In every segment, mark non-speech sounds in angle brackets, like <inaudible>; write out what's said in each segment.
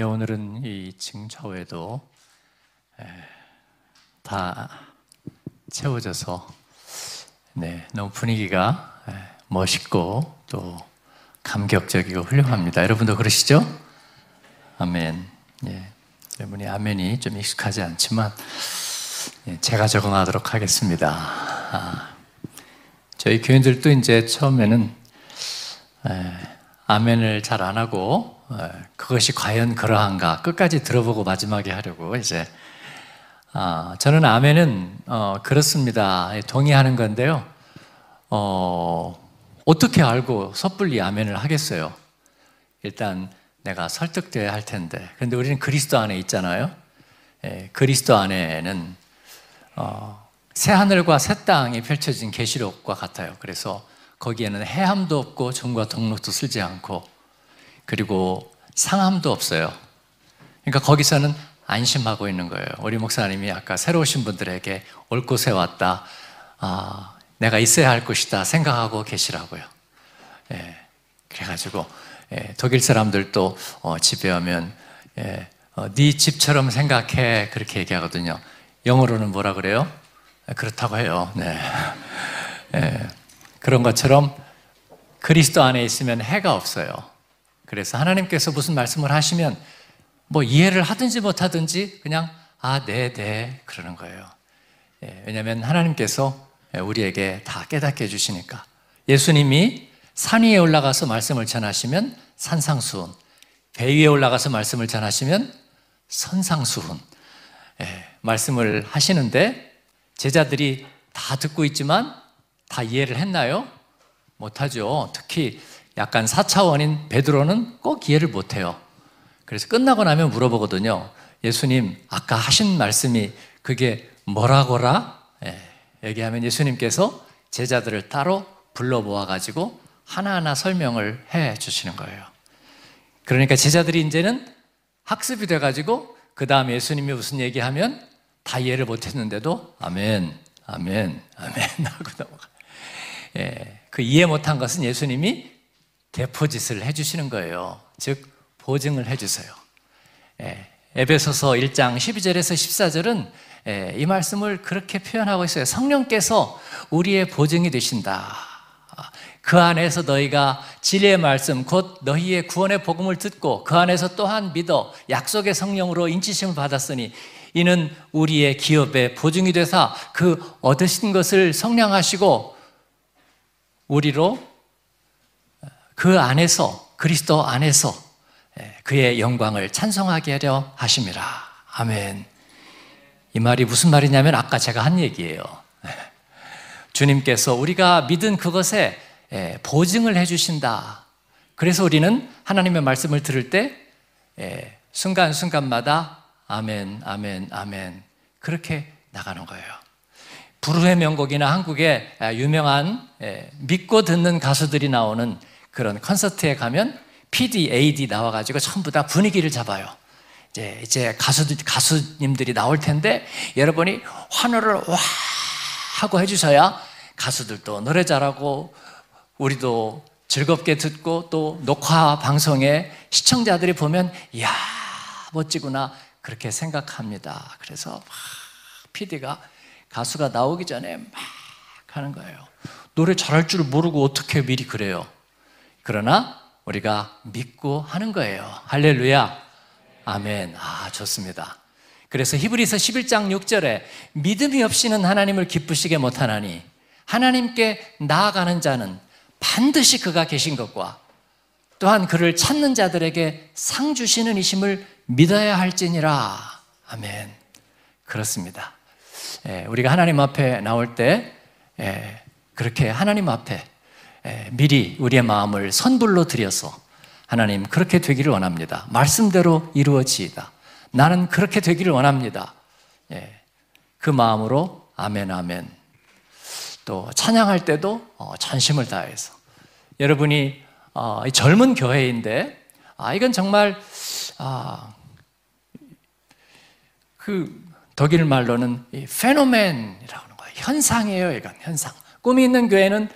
예, 오늘은 이 징차회도 다 채워져서 네, 너무 분위기가 멋있고 또 감격적이고 훌륭합니다. 여러분도 그러시죠? 아멘. 예, 여러분이 아멘이 좀 익숙하지 않지만 예, 제가 적응하도록 하겠습니다. 아, 저희 교인들도 이제 처음에는 에, 아멘을 잘 안 하고 에, 그것이 과연 그러한가 끝까지 들어보고 마지막에 하려고 이제 아, 저는 아멘은 어, 그렇습니다. 동의하는 건데요. 어, 어떻게 알고 섣불리 아멘을 하겠어요? 일단 내가 설득돼야 할 텐데. 그런데 우리는 그리스도 안에 있잖아요. 예, 그리스도 안에는 어, 새 하늘과 새 땅이 펼쳐진 계시록과 같아요. 그래서 거기에는 해함도 없고 종과 동록도 쓸지 않고 그리고 상함도 없어요. 그러니까 거기서는 안심하고 있는 거예요. 우리 목사님이 아까 새로 오신 분들에게 올 곳에 왔다. 아, 내가 있어야 할 곳이다 생각하고 계시라고요. 예, 그래가지고 예, 독일 사람들도 어, 집에 오면 예, 어, 네 집처럼 생각해 그렇게 얘기하거든요. 영어로는 뭐라 그래요? 예, 그렇다고 해요. 네. <laughs> 예, 그런 것처럼 그리스도 안에 있으면 해가 없어요. 그래서 하나님께서 무슨 말씀을 하시면 뭐 이해를 하든지 못하든지 그냥 아, 네, 네 그러는 거예요. 예, 왜냐하면 하나님께서 우리에게 다 깨닫게 해주시니까 예수님이 산 위에 올라가서 말씀을 전하시면 산상수훈, 배 위에 올라가서 말씀을 전하시면 선상수훈 예, 말씀을 하시는데 제자들이 다 듣고 있지만 다 이해를 했나요? 못하죠. 특히 약간 사차원인 베드로는 꼭 이해를 못해요. 그래서 끝나고 나면 물어보거든요. 예수님, 아까 하신 말씀이 그게 뭐라고라? 예, 얘기하면 예수님께서 제자들을 따로 불러 모아가지고 하나하나 설명을 해 주시는 거예요. 그러니까 제자들이 이제는 학습이 돼가지고 그 다음에 예수님이 무슨 얘기하면 다 이해를 못했는데도 아멘, 아멘, 아멘 <laughs> 하고 넘어가. 예, 그 이해 못한 것은 예수님이 대포짓을 해주시는 거예요. 즉 보증을 해주세요. 예, 에베소서 1장 12절에서 14절은 예, 이 말씀을 그렇게 표현하고 있어요. 성령께서 우리의 보증이 되신다. 그 안에서 너희가 진리의 말씀, 곧 너희의 구원의 복음을 듣고 그 안에서 또한 믿어 약속의 성령으로 인치심을 받았으니 이는 우리의 기업의 보증이 되사 그 얻으신 것을 성량하시고 우리로 그 안에서 그리스도 안에서 그의 영광을 찬송하게 하려 하심이라. 아멘. 이 말이 무슨 말이냐면 아까 제가 한 얘기예요. 주님께서 우리가 믿은 그것에 보증을 해 주신다. 그래서 우리는 하나님의 말씀을 들을 때 순간순간마다 아멘, 아멘, 아멘. 그렇게 나가는 거예요. 부르의 명곡이나 한국의 유명한 믿고 듣는 가수들이 나오는 그런 콘서트에 가면 PD, AD 나와가지고 전부 다 분위기를 잡아요. 이제, 이제 가수들, 가수님들이 나올 텐데 여러분이 환호를 와 하고 해주셔야 가수들도 노래 잘하고 우리도 즐겁게 듣고 또 녹화 방송에 시청자들이 보면 이야 멋지구나 그렇게 생각합니다. 그래서 막 PD가 가수가 나오기 전에 막 하는 거예요. 노래 잘할 줄 모르고 어떻게 미리 그래요. 그러나 우리가 믿고 하는 거예요. 할렐루야. 아멘. 아, 좋습니다. 그래서 히브리서 11장 6절에 믿음이 없이는 하나님을 기쁘시게 못하나니 하나님께 나아가는 자는 반드시 그가 계신 것과 또한 그를 찾는 자들에게 상 주시는 이심을 믿어야 할지니라. 아멘. 그렇습니다. 예, 우리가 하나님 앞에 나올 때 예, 그렇게 하나님 앞에 예, 미리 우리의 마음을 선불로 드려서 하나님 그렇게 되기를 원합니다. 말씀대로 이루어지이다. 나는 그렇게 되기를 원합니다. 예, 그 마음으로 아멘 아멘. 또 찬양할 때도 어, 전심을 다해서 여러분이 어, 젊은 교회인데 아 이건 정말 아, 그 독일 말로는 페노멘이라고 하는 거예요. 현상이에요, 이건 현상. 꿈이 있는 교회는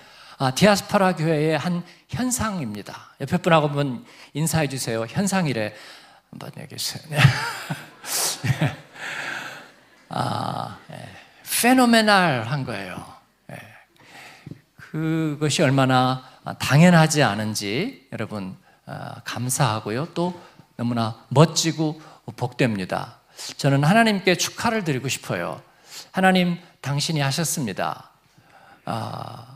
아, 디아스포라 교회의 한 현상입니다. 옆에 분하고 한번 인사해 주세요. 현상이래. 한번 얘기했어요. <laughs> 네. 아, 예. 페노메날한 거예요. 예. 그것이 얼마나 당연하지 않은지 여러분 아, 감사하고요. 또 너무나 멋지고 복됩니다. 저는 하나님께 축하를 드리고 싶어요. 하나님, 당신이 하셨습니다. 아,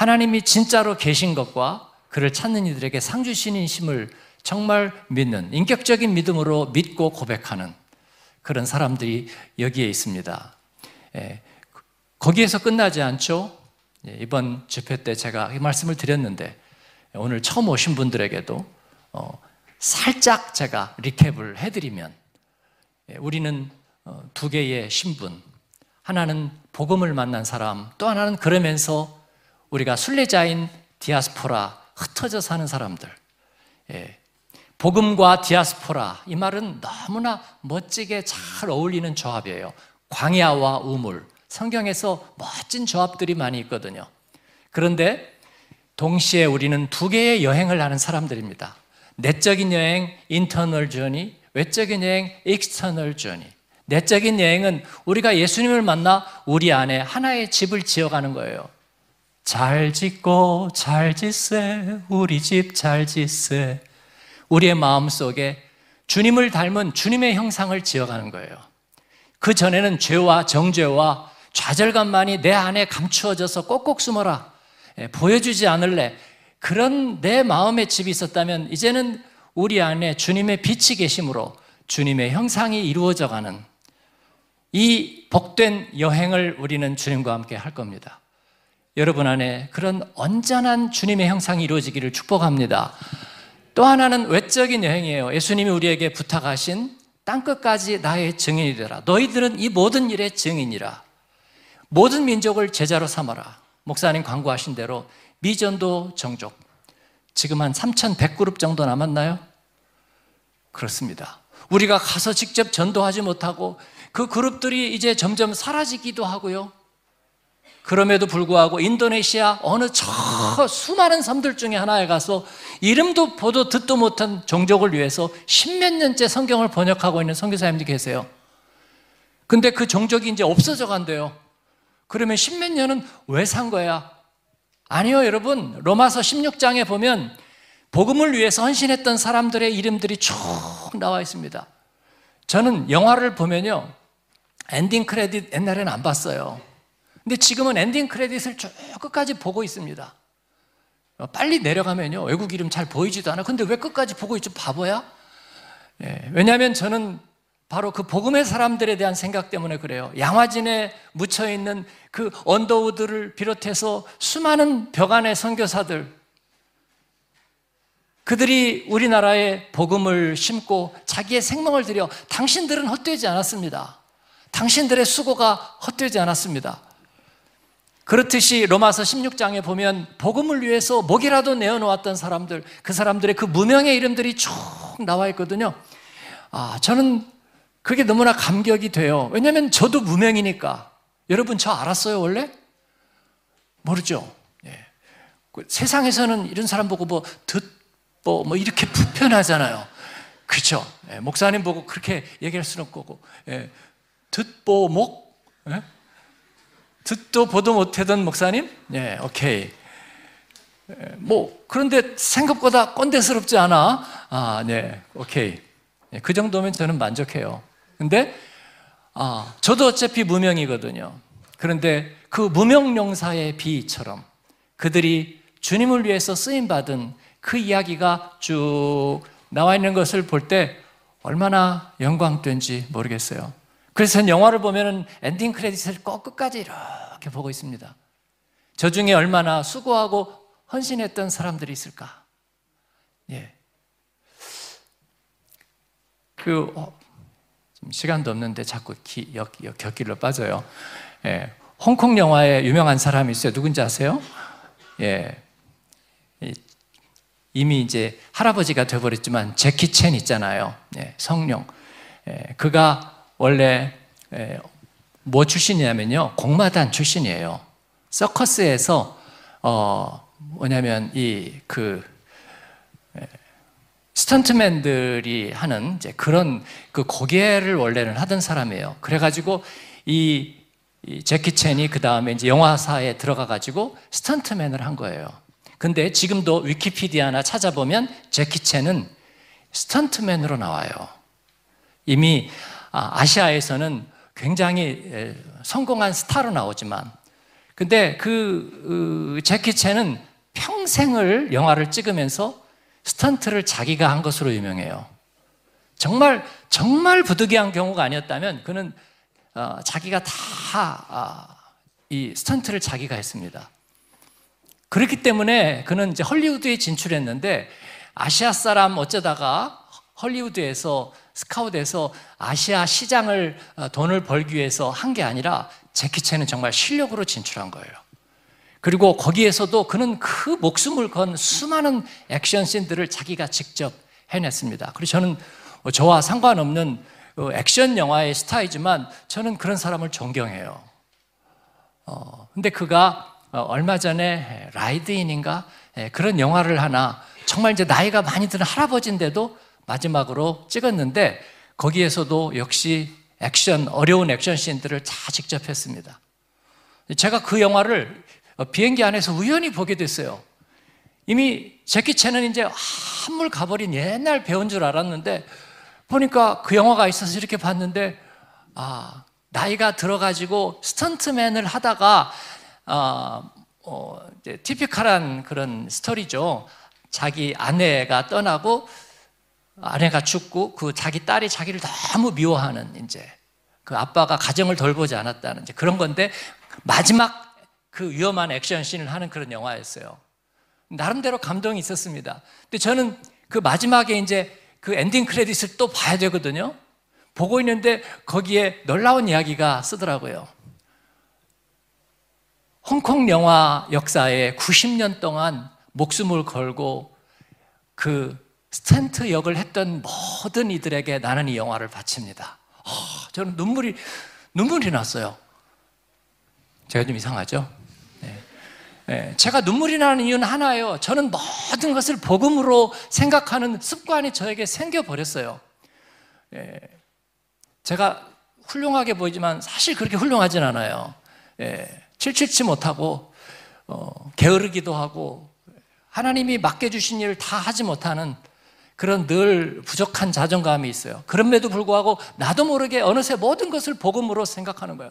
하나님이 진짜로 계신 것과 그를 찾는 이들에게 상 주시는 심을 정말 믿는 인격적인 믿음으로 믿고 고백하는 그런 사람들이 여기에 있습니다. 예, 거기에서 끝나지 않죠. 예, 이번 집회 때 제가 이 말씀을 드렸는데 오늘 처음 오신 분들에게도 어, 살짝 제가 리캡을 해드리면 예, 우리는 어, 두 개의 신분 하나는 복음을 만난 사람 또 하나는 그러면서 우리가 순례자인 디아스포라 흩어져 사는 사람들. 예, 복음과 디아스포라 이 말은 너무나 멋지게 잘 어울리는 조합이에요. 광야와 우물 성경에서 멋진 조합들이 많이 있거든요. 그런데 동시에 우리는 두 개의 여행을 하는 사람들입니다. 내적인 여행, internal journey, 외적인 여행, external journey. 내적인 여행은 우리가 예수님을 만나 우리 안에 하나의 집을 지어가는 거예요. 잘 짓고 잘 짓세, 우리 집 잘 짓세. 우리의 마음 속에 주님을 닮은 주님의 형상을 지어가는 거예요. 그 전에는 죄와 정죄와 좌절감만이 내 안에 감추어져서 꼭꼭 숨어라. 예, 보여주지 않을래. 그런 내 마음의 집이 있었다면 이제는 우리 안에 주님의 빛이 계심으로 주님의 형상이 이루어져 가는 이 복된 여행을 우리는 주님과 함께 할 겁니다. 여러분 안에 그런 언짢은 주님의 형상이 이루어지기를 축복합니다. 또 하나는 외적인 여행이에요. 예수님이 우리에게 부탁하신 땅끝까지 나의 증인이 되라. 너희들은 이 모든 일의 증인이라. 모든 민족을 제자로 삼아라. 목사님 광고하신 대로 미전도 정족. 지금 한 3,100그룹 정도 남았나요? 그렇습니다. 우리가 가서 직접 전도하지 못하고 그 그룹들이 이제 점점 사라지기도 하고요. 그럼에도 불구하고 인도네시아 어느 저 수많은 섬들 중에 하나에 가서 이름도 보도 듣도 못한 종족을 위해서 십몇 년째 성경을 번역하고 있는 선교사님들이 계세요. 근데 그 종족이 이제 없어져 간대요. 그러면 십몇 년은 왜 산 거야? 아니요, 여러분. 로마서 16장에 보면 복음을 위해서 헌신했던 사람들의 이름들이 쭉 나와 있습니다. 저는 영화를 보면요. 엔딩 크레딧 옛날에는 안 봤어요. 근데 지금은 엔딩 크레딧을 쭉 끝까지 보고 있습니다. 빨리 내려가면요. 외국 이름 잘 보이지도 않아. 근데 왜 끝까지 보고 있죠? 바보야? 예, 왜냐하면 저는 바로 그 복음의 사람들에 대한 생각 때문에 그래요. 양화진에 묻혀 있는 그 언더우드를 비롯해서 수많은 벽안의 선교사들 그들이 우리나라에 복음을 심고 자기의 생명을 들여 당신들은 헛되지 않았습니다. 당신들의 수고가 헛되지 않았습니다. 그렇듯이 로마서 16장에 보면 복음을 위해서 목이라도 내어놓았던 사람들, 그 사람들의 그 무명의 이름들이 쭉 나와 있거든요. 아, 저는 그게 너무나 감격이 돼요. 왜냐하면 저도 무명이니까. 여러분 저 알았어요 원래? 모르죠. 예. 그 세상에서는 이런 사람 보고 뭐 듣보 뭐 이렇게 불편하잖아요. 그죠? 예. 목사님 보고 그렇게 얘기할 수는 없고 예. 듣보 목 예? 듣도 보도 못하던 목사님? 예, 오케이. 예, 뭐 그런데 생각보다 꼰대스럽지 않아. 아, 네, 오케이. 예, 그 정도면 저는 만족해요. 근데 아, 저도 어차피 무명이거든요. 그런데 그 무명 용사의 비처럼 그들이 주님을 위해서 쓰임 받은 그 이야기가 쭉 나와 있는 것을 볼 때 얼마나 영광된지 모르겠어요. 그래서 영화를 보면 엔딩 크레딧을 꼭 끝까지 이렇게 보고 있습니다. 저 중에 얼마나 수고하고 헌신했던 사람들이 있을까? 예. 그 어, 시간도 없는데 자꾸 기, 역, 역, 곁길로 빠져요. 예, 홍콩 영화에 유명한 사람이 있어요. 누군지 아세요? 예, 이미 이제 할아버지가 되어버렸지만 제키 첸 있잖아요. 예, 성룡. 예, 그가 원래 예, 뭐 출신이냐면요. 공마단 출신이에요. 서커스에서 어 뭐냐면 이 그 스턴트맨들이 하는 이제 그런 그 고개를 원래는 하던 사람이에요. 그래가지고 이, 이 제키 첸이 그 다음에 이제 영화사에 들어가가지고 스턴트맨을 한 거예요. 근데 지금도 위키피디아나 찾아보면 제키 첸은 스턴트맨으로 나와요. 이미 아, 아시아에서는 굉장히 성공한 스타로 나오지만 근데 그, 그 재키 찬은 평생을 영화를 찍으면서 스턴트를 자기가 한 것으로 유명해요. 정말 정말 부득이한 경우가 아니었다면 그는 어, 자기가 다이 어, 스턴트를 자기가 했습니다. 그렇기 때문에 그는 이제 헐리우드에 진출했는데 아시아 사람 어쩌다가 헐리우드에서 스카웃에서 아시아 시장을 어, 돈을 벌기 위해서 한 게 아니라 제키체는 정말 실력으로 진출한 거예요. 그리고 거기에서도 그는 그 목숨을 건 수많은 액션 씬들을 자기가 직접 해냈습니다. 그리고 저는 저와 상관없는 어, 액션 영화의 스타이지만 저는 그런 사람을 존경해요. 어, 근데 그가 어, 얼마 전에 라이드인인가 예, 그런 영화를 하나 정말 이제 나이가 많이 드는 할아버지인데도 마지막으로 찍었는데 거기에서도 역시 액션 어려운 액션 씬들을 다 직접 했습니다. 제가 그 영화를 비행기 안에서 우연히 보게 됐어요. 이미 제키 챈은 이제 한물 가버린 옛날 배운 줄 알았는데 보니까 그 영화가 있어서 이렇게 봤는데 아 나이가 들어가지고 스턴트맨을 하다가 아, 어, 이제 typical한 그런 스토리죠. 자기 아내가 떠나고 아내가 죽고 그 자기 딸이 자기를 너무 미워하는 이제 그 아빠가 가정을 돌보지 않았다는 이제 그런 건데 마지막 그 위험한 액션 씬을 하는 그런 영화였어요. 나름대로 감동이 있었습니다. 근데 저는 그 마지막에 이제 그 엔딩 크레딧을 또 봐야 되거든요. 보고 있는데 거기에 놀라운 이야기가 쓰더라고요. 홍콩 영화 역사에 90년 동안 목숨을 걸고 그 스탠트 역을 했던 모든 이들에게 나는 이 영화를 바칩니다. 어, 저는 눈물이 눈물이 났어요. 제가 좀 이상하죠? 네. 네. 제가 눈물이 나는 이유는 하나예요. 저는 모든 것을 복음으로 생각하는 습관이 저에게 생겨버렸어요. 네. 제가 훌륭하게 보이지만 사실 그렇게 훌륭하진 않아요. 칠칠치 못하고 어, 게으르기도 하고 하나님이 맡겨주신 일을 다 하지 못하는 그런 늘 부족한 자존감이 있어요. 그럼에도 불구하고 나도 모르게 어느새 모든 것을 복음으로 생각하는 거예요.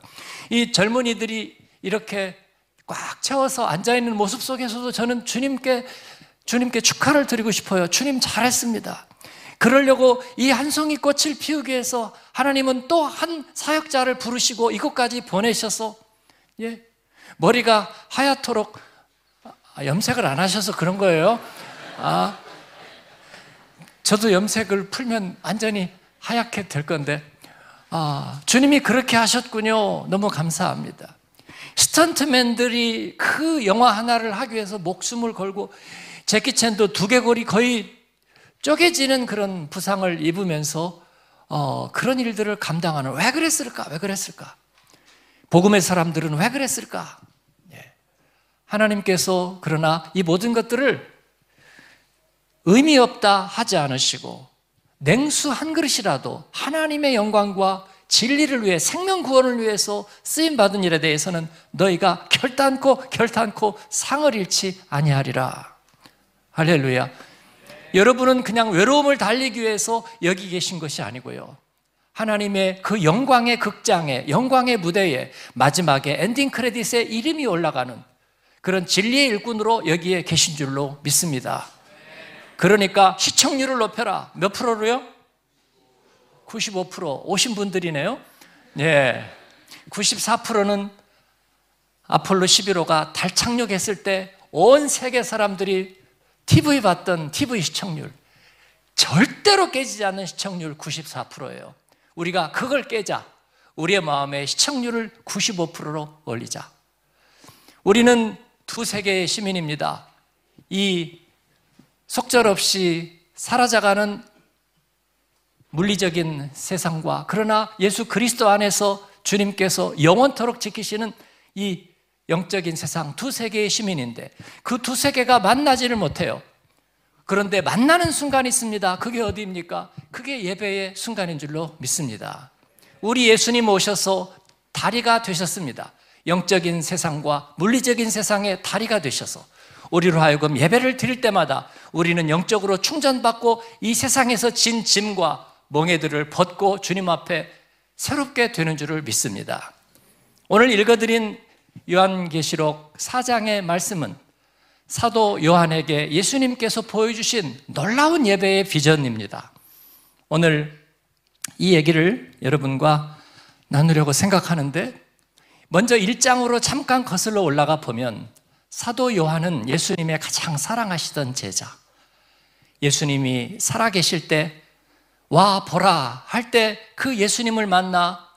이 젊은이들이 이렇게 꽉 채워서 앉아 있는 모습 속에서도 저는 주님께, 주님께 축하를 드리고 싶어요. 주님 잘했습니다. 그러려고 이 한 송이 꽃을 피우기 위해서 하나님은 또 한 사역자를 부르시고 이곳까지 보내셔서, 예. 머리가 하얗도록 아, 염색을 안 하셔서 그런 거예요. 아, 저도 염색을 풀면 완전히 하얗게 될 건데, 아, 주님이 그렇게 하셨군요. 너무 감사합니다. 스턴트맨들이 그 영화 하나를 하기 위해서 목숨을 걸고 제키 챈도 두개골이 거의 쪼개지는 그런 부상을 입으면서 어, 그런 일들을 감당하는 왜 그랬을까? 왜 그랬을까? 복음의 사람들은 왜 그랬을까? 예. 하나님께서 그러나 이 모든 것들을 의미 없다 하지 않으시고 냉수 한 그릇이라도 하나님의 영광과 진리를 위해 생명 구원을 위해서 쓰임 받은 일에 대해서는 너희가 결단코 결단코 상을 잃지 아니하리라. 할렐루야. 여러분은 그냥 외로움을 달리기 위해서 여기 계신 것이 아니고요. 하나님의 그 영광의 극장에 영광의 무대에 마지막에 엔딩 크레딧에 이름이 올라가는 그런 진리의 일꾼으로 여기에 계신 줄로 믿습니다. 그러니까 시청률을 높여라. 몇 프로로요? 95% 오신 분들이네요. 예. 94%는 아폴로 11호가 달 착륙했을 때 온 세계 사람들이 TV 봤던 TV 시청률 절대로 깨지지 않는 시청률 94%예요. 우리가 그걸 깨자. 우리의 마음의 시청률을 95%로 올리자. 우리는 두 세계의 시민입니다. 이 속절 없이 사라져가는 물리적인 세상과 그러나 예수 그리스도 안에서 주님께서 영원토록 지키시는 이 영적인 세상 두 세계의 시민인데 그 두 세계가 만나지를 못해요. 그런데 만나는 순간이 있습니다. 그게 어디입니까? 그게 예배의 순간인 줄로 믿습니다. 우리 예수님 오셔서 다리가 되셨습니다. 영적인 세상과 물리적인 세상의 다리가 되셔서 우리로 하여금 예배를 드릴 때마다 우리는 영적으로 충전받고 이 세상에서 진 짐과 멍에들을 벗고 주님 앞에 새롭게 되는 줄을 믿습니다. 오늘 읽어드린 요한계시록 4장의 말씀은 사도 요한에게 예수님께서 보여주신 놀라운 예배의 비전입니다. 오늘 이 얘기를 여러분과 나누려고 생각하는데 먼저 1장으로 잠깐 거슬러 올라가 보면 사도 요한은 예수님의 가장 사랑하시던 제자. 예수님이 살아계실 때, 와, 보라, 할 때 그 예수님을 만나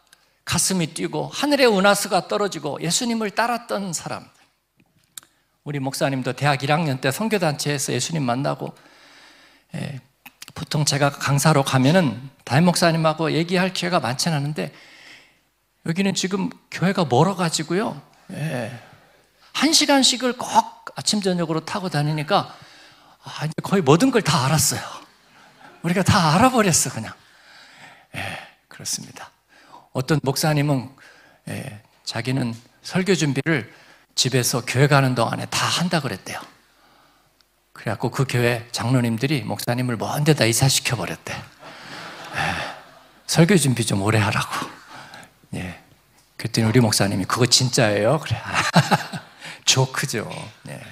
가슴이 뛰고 하늘의 은하수가 떨어지고 예수님을 따랐던 사람. 우리 목사님도 대학 1학년 때 선교단체에서 예수님 만나고 예, 보통 제가 강사로 가면은 담임 목사님하고 얘기할 기회가 많지는 않은데 여기는 지금 교회가 멀어가지고요. 예, 한 시간씩을 꼭 아침 저녁으로 타고 다니니까 아, 거의 모든 걸 다 알았어요. 우리가 다 알아버렸어 그냥. 예, 그렇습니다. 어떤 목사님은 예, 자기는 설교 준비를 집에서 교회 가는 동안에 다 한다 그랬대요. 그래갖고 그 교회 장로님들이 목사님을 먼 데다 이사시켜 버렸대. 예, 설교 준비 좀 오래 하라고. 예. 그랬더니 우리 목사님이 그거 진짜예요? 그래. <laughs> 조크죠. 예.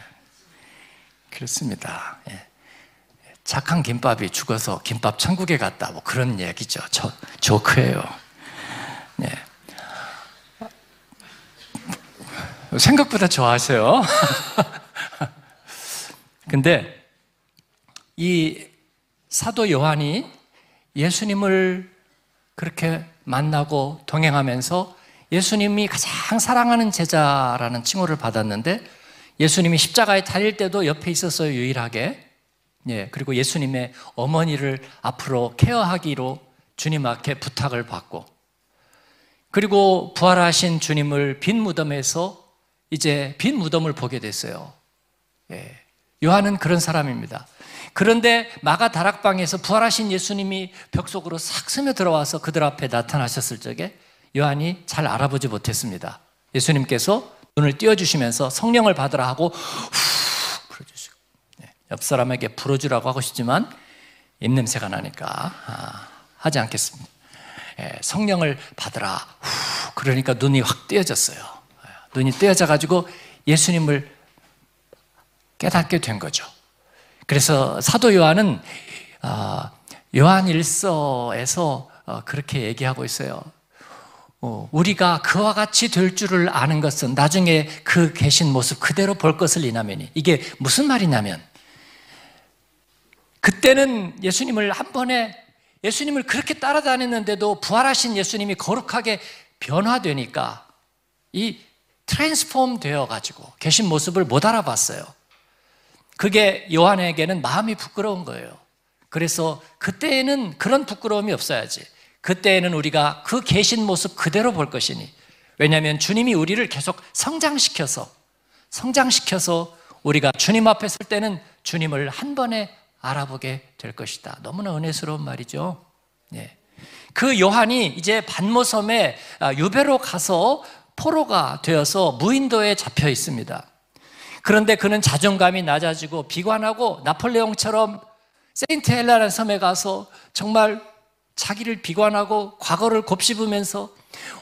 그렇습니다. 예. 착한 김밥이 죽어서 김밥 천국에 갔다. 뭐 그런 얘기죠. 저, 조크예요. 네. 생각보다 좋아하세요. <laughs> 근데 이 사도 요한이 예수님을 그렇게 만나고 동행하면서 예수님이 가장 사랑하는 제자라는 칭호를 받았는데 예수님이 십자가에 달릴 때도 옆에 있었어요, 유일하게. 예, 그리고 예수님의 어머니를 앞으로 케어하기로 주님 앞에 부탁을 받고 그리고 부활하신 주님을 빈 무덤에서 이제 빈 무덤을 보게 됐어요. 예. 요한은 그런 사람입니다. 그런데 마가 다락방에서 부활하신 예수님이 벽 속으로 싹 스며 들어와서 그들 앞에 나타나셨을 적에 요한이 잘 알아보지 못했습니다. 예수님께서 눈을 띄워주시면서 성령을 받으라 하고 후 불어주시고 예. 옆 사람에게 불어주라고 하고 싶지만 입냄새가 나니까 아, 하지 않겠습니다. 예, 성령을 받으라. 후, 그러니까 눈이 확 떼어졌어요. 예, 눈이 떼어져 가지고 예수님을 깨닫게 된 거죠. 그래서 사도 요한은 아, 요한 일서에서 어, 그렇게 얘기하고 있어요. 어, 우리가 그와 같이 될 줄을 아는 것은 나중에 그 계신 모습 그대로 볼 것을 이나면이 이게 무슨 말이냐면 그때는 예수님을 한 번에 예수님을 그렇게 따라다녔는데도 부활하신 예수님이 거룩하게 변화되니까 이 트랜스폼 되어 가지고 계신 모습을 못 알아봤어요. 그게 요한에게는 마음이 부끄러운 거예요. 그래서 그때에는 그런 부끄러움이 없어야지. 그때에는 우리가 그 계신 모습 그대로 볼 것이니. 왜냐하면 주님이 우리를 계속 성장시켜서, 성장시켜서 우리가 주님 앞에 설 때는 주님을 한 번에 알아보게 될 것이다. 너무나 은혜스러운 말이죠. 예. 그 요한이 이제 반모섬에 아, 유배로 가서 포로가 되어서 무인도에 잡혀 있습니다. 그런데 그는 자존감이 낮아지고 비관하고 나폴레옹처럼 세인트 헬라라는 섬에 가서 정말 자기를 비관하고 과거를 곱씹으면서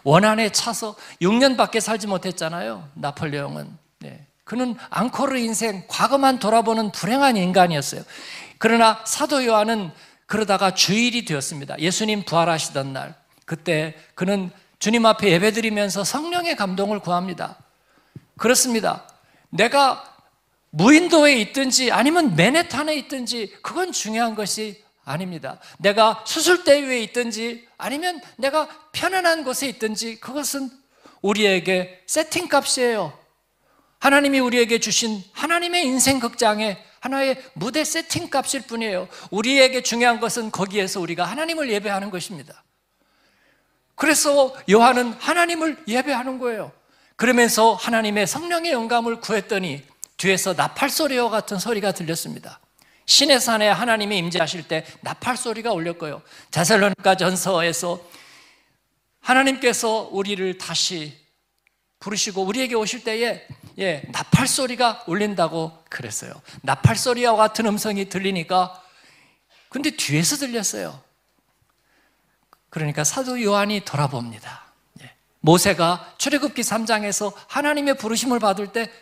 원한에 차서 6년밖에 살지 못했잖아요. 나폴레옹은. 네. 그는 앙코르 인생, 과거만 돌아보는 불행한 인간이었어요. 그러나 사도 요한은 그러다가 주일이 되었습니다. 예수님 부활하시던 날. 그때 그는 주님 앞에 예배드리면서 성령의 감동을 구합니다. 그렇습니다. 내가 무인도에 있든지 아니면 맨해탄에 있든지 그건 중요한 것이 아닙니다. 내가 수술대 위에 있든지 아니면 내가 편안한 곳에 있든지 그것은 우리에게 세팅 값이에요. 하나님이 우리에게 주신 하나님의 인생 극장에 하나의 무대 세팅 값일 뿐이에요. 우리에게 중요한 것은 거기에서 우리가 하나님을 예배하는 것입니다. 그래서 요한은 하나님을 예배하는 거예요. 그러면서 하나님의 성령의 영감을 구했더니 뒤에서 나팔 소리와 같은 소리가 들렸습니다. 신의 산에 하나님이 임재하실 때 나팔 소리가 울렸고요. 자살로니까 전서에서 하나님께서 우리를 다시 부르시고 우리에게 오실 때에 예, 나팔 소리가 울린다고 그랬어요. 나팔 소리와 같은 음성이 들리니까 근데 뒤에서 들렸어요. 그러니까 사도 요한이 돌아봅니다. 예. 모세가 출애굽기 3장에서 하나님의 부르심을 받을 때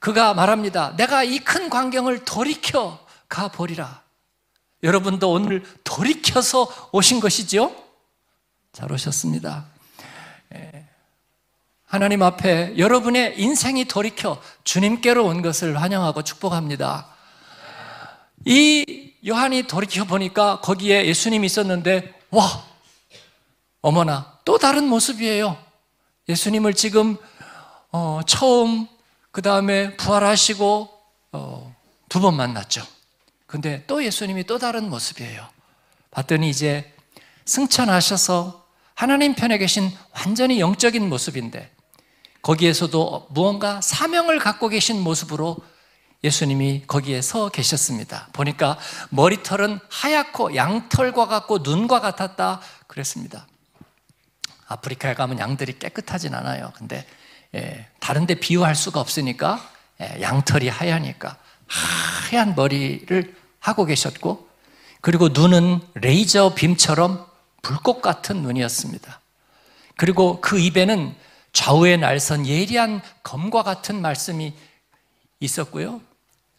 그가 말합니다. 내가 이 큰 광경을 돌이켜 가 보리라. 여러분도 오늘 돌이켜서 오신 것이죠? 잘 오셨습니다. 예. 하나님 앞에 여러분의 인생이 돌이켜 주님께로 온 것을 환영하고 축복합니다. 이 요한이 돌이켜 보니까 거기에 예수님이 있었는데, 와! 어머나, 또 다른 모습이에요. 예수님을 지금, 어, 처음, 그 다음에 부활하시고, 어, 두 번 만났죠. 근데 또 예수님이 또 다른 모습이에요. 봤더니 이제 승천하셔서 하나님 편에 계신 완전히 영적인 모습인데, 거기에서도 무언가 사명을 갖고 계신 모습으로 예수님이 거기에 서 계셨습니다. 보니까 머리털은 하얗고 양털과 같고 눈과 같았다 그랬습니다. 아프리카에 가면 양들이 깨끗하진 않아요. 근데 예, 다른 데 비유할 수가 없으니까 예, 양털이 하얘니까 하얀 머리를 하고 계셨고 그리고 눈은 레이저 빔처럼 불꽃 같은 눈이었습니다. 그리고 그 입에는 좌우에 날선 예리한 검과 같은 말씀이 있었고요.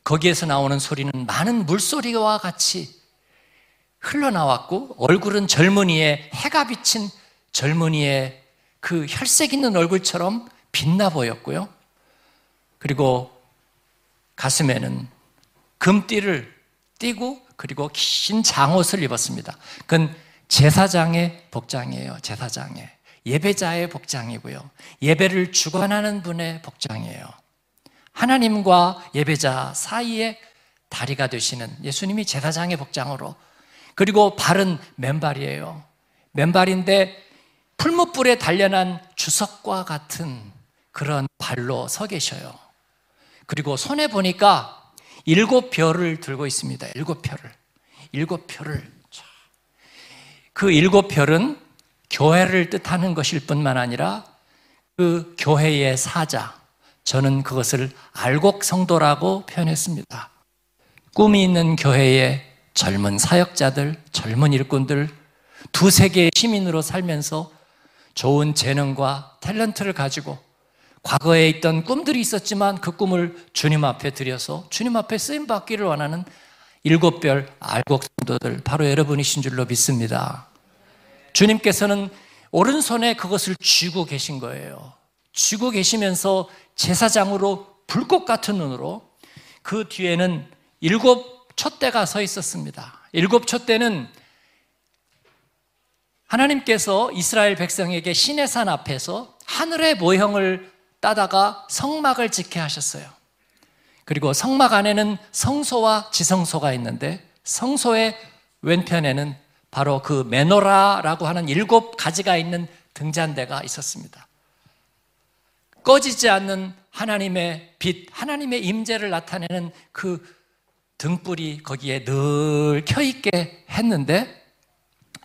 거기에서 나오는 소리는 많은 물소리와 같이 흘러나왔고 얼굴은 젊은이의 해가 비친 젊은이의 그 혈색 있는 얼굴처럼 빛나 보였고요. 그리고 가슴에는 금띠를 띠고 그리고 긴 장옷을 입었습니다. 그건 제사장의 복장이에요. 제사장의 예배자의 복장이고요. 예배를 주관하는 분의 복장이에요. 하나님과 예배자 사이에 다리가 되시는 예수님이 제사장의 복장으로 그리고 발은 맨발이에요. 맨발인데 풀무불에 단련한 주석과 같은 그런 발로 서 계셔요. 그리고 손에 보니까 일곱 별을 들고 있습니다. 일곱 별을. 일곱 별을. 그 일곱 별은 교회를 뜻하는 것일 뿐만 아니라 그 교회의 사자, 저는 그것을 알곡 성도라고 표현했습니다. 꿈이 있는 교회의 젊은 사역자들, 젊은 일꾼들, 두세 개의 시민으로 살면서 좋은 재능과 탤런트를 가지고 과거에 있던 꿈들이 있었지만 그 꿈을 주님 앞에 드려서 주님 앞에 쓰임 받기를 원하는 일곱 별 알곡 성도들 바로 여러분이신 줄로 믿습니다. 주님께서는 오른손에 그것을 쥐고 계신 거예요. 쥐고 계시면서 제사장으로 불꽃 같은 눈으로 그 뒤에는 일곱 촛대가 서 있었습니다. 일곱 촛대는 하나님께서 이스라엘 백성에게 신의 산 앞에서 하늘의 모형을 따다가 성막을 짓게 하셨어요. 그리고 성막 안에는 성소와 지성소가 있는데 성소의 왼편에는 바로 그 메노라라고 하는 일곱 가지가 있는 등잔대가 있었습니다. 꺼지지 않는 하나님의 빛, 하나님의 임재를 나타내는 그 등불이 거기에 늘 켜있게 했는데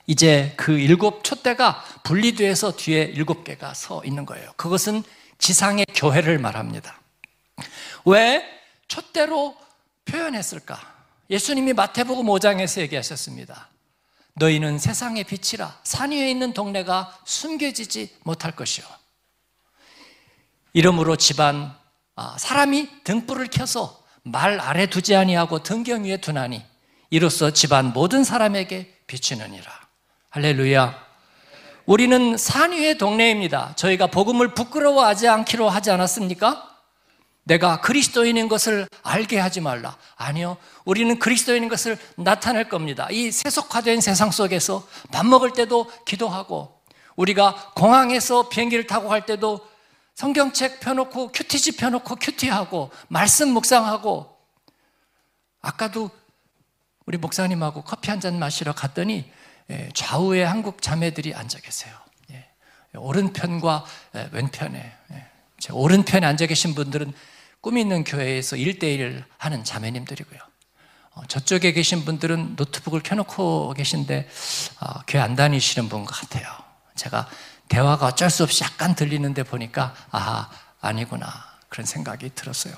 이제 그 일곱 촛대가 분리돼서 뒤에 일곱 개가 서 있는 거예요. 그것은 지상의 교회를 말합니다. 왜 촛대로 표현했을까? 예수님이 마태복음 5장에서 얘기하셨습니다. 너희는 세상의 빛이라 산 위에 있는 동네가 숨겨지지 못할 것이요. 이러므로 집안 아, 사람이 등불을 켜서 말 아래 두지 아니하고 등경 위에 두나니 이로써 집안 모든 사람에게 비추느니라. 할렐루야. 우리는 산 위의 동네입니다. 저희가 복음을 부끄러워하지 않기로 하지 않았습니까? 내가 그리스도인인 것을 알게 하지 말라. 아니요. 우리는 그리스도인인 것을 나타낼 겁니다. 이 세속화된 세상 속에서 밥 먹을 때도 기도하고 우리가 공항에서 비행기를 타고 갈 때도 성경책 펴놓고 큐티지 펴놓고 큐티하고 말씀 묵상하고 아까도 우리 목사님하고 커피 한 잔 마시러 갔더니 예, 좌우에 한국 자매들이 앉아 계세요. 예, 오른편과 예, 왼편에 제 오른편에 앉아 계신 분들은 꿈 있는 교회에서 1대1 하는 자매님들이고요. 어, 저쪽에 계신 분들은 노트북을 켜놓고 계신데 어, 교회 안 다니시는 분 같아요. 제가 대화가 어쩔 수 없이 약간 들리는데 보니까 아 아니구나 그런 생각이 들었어요.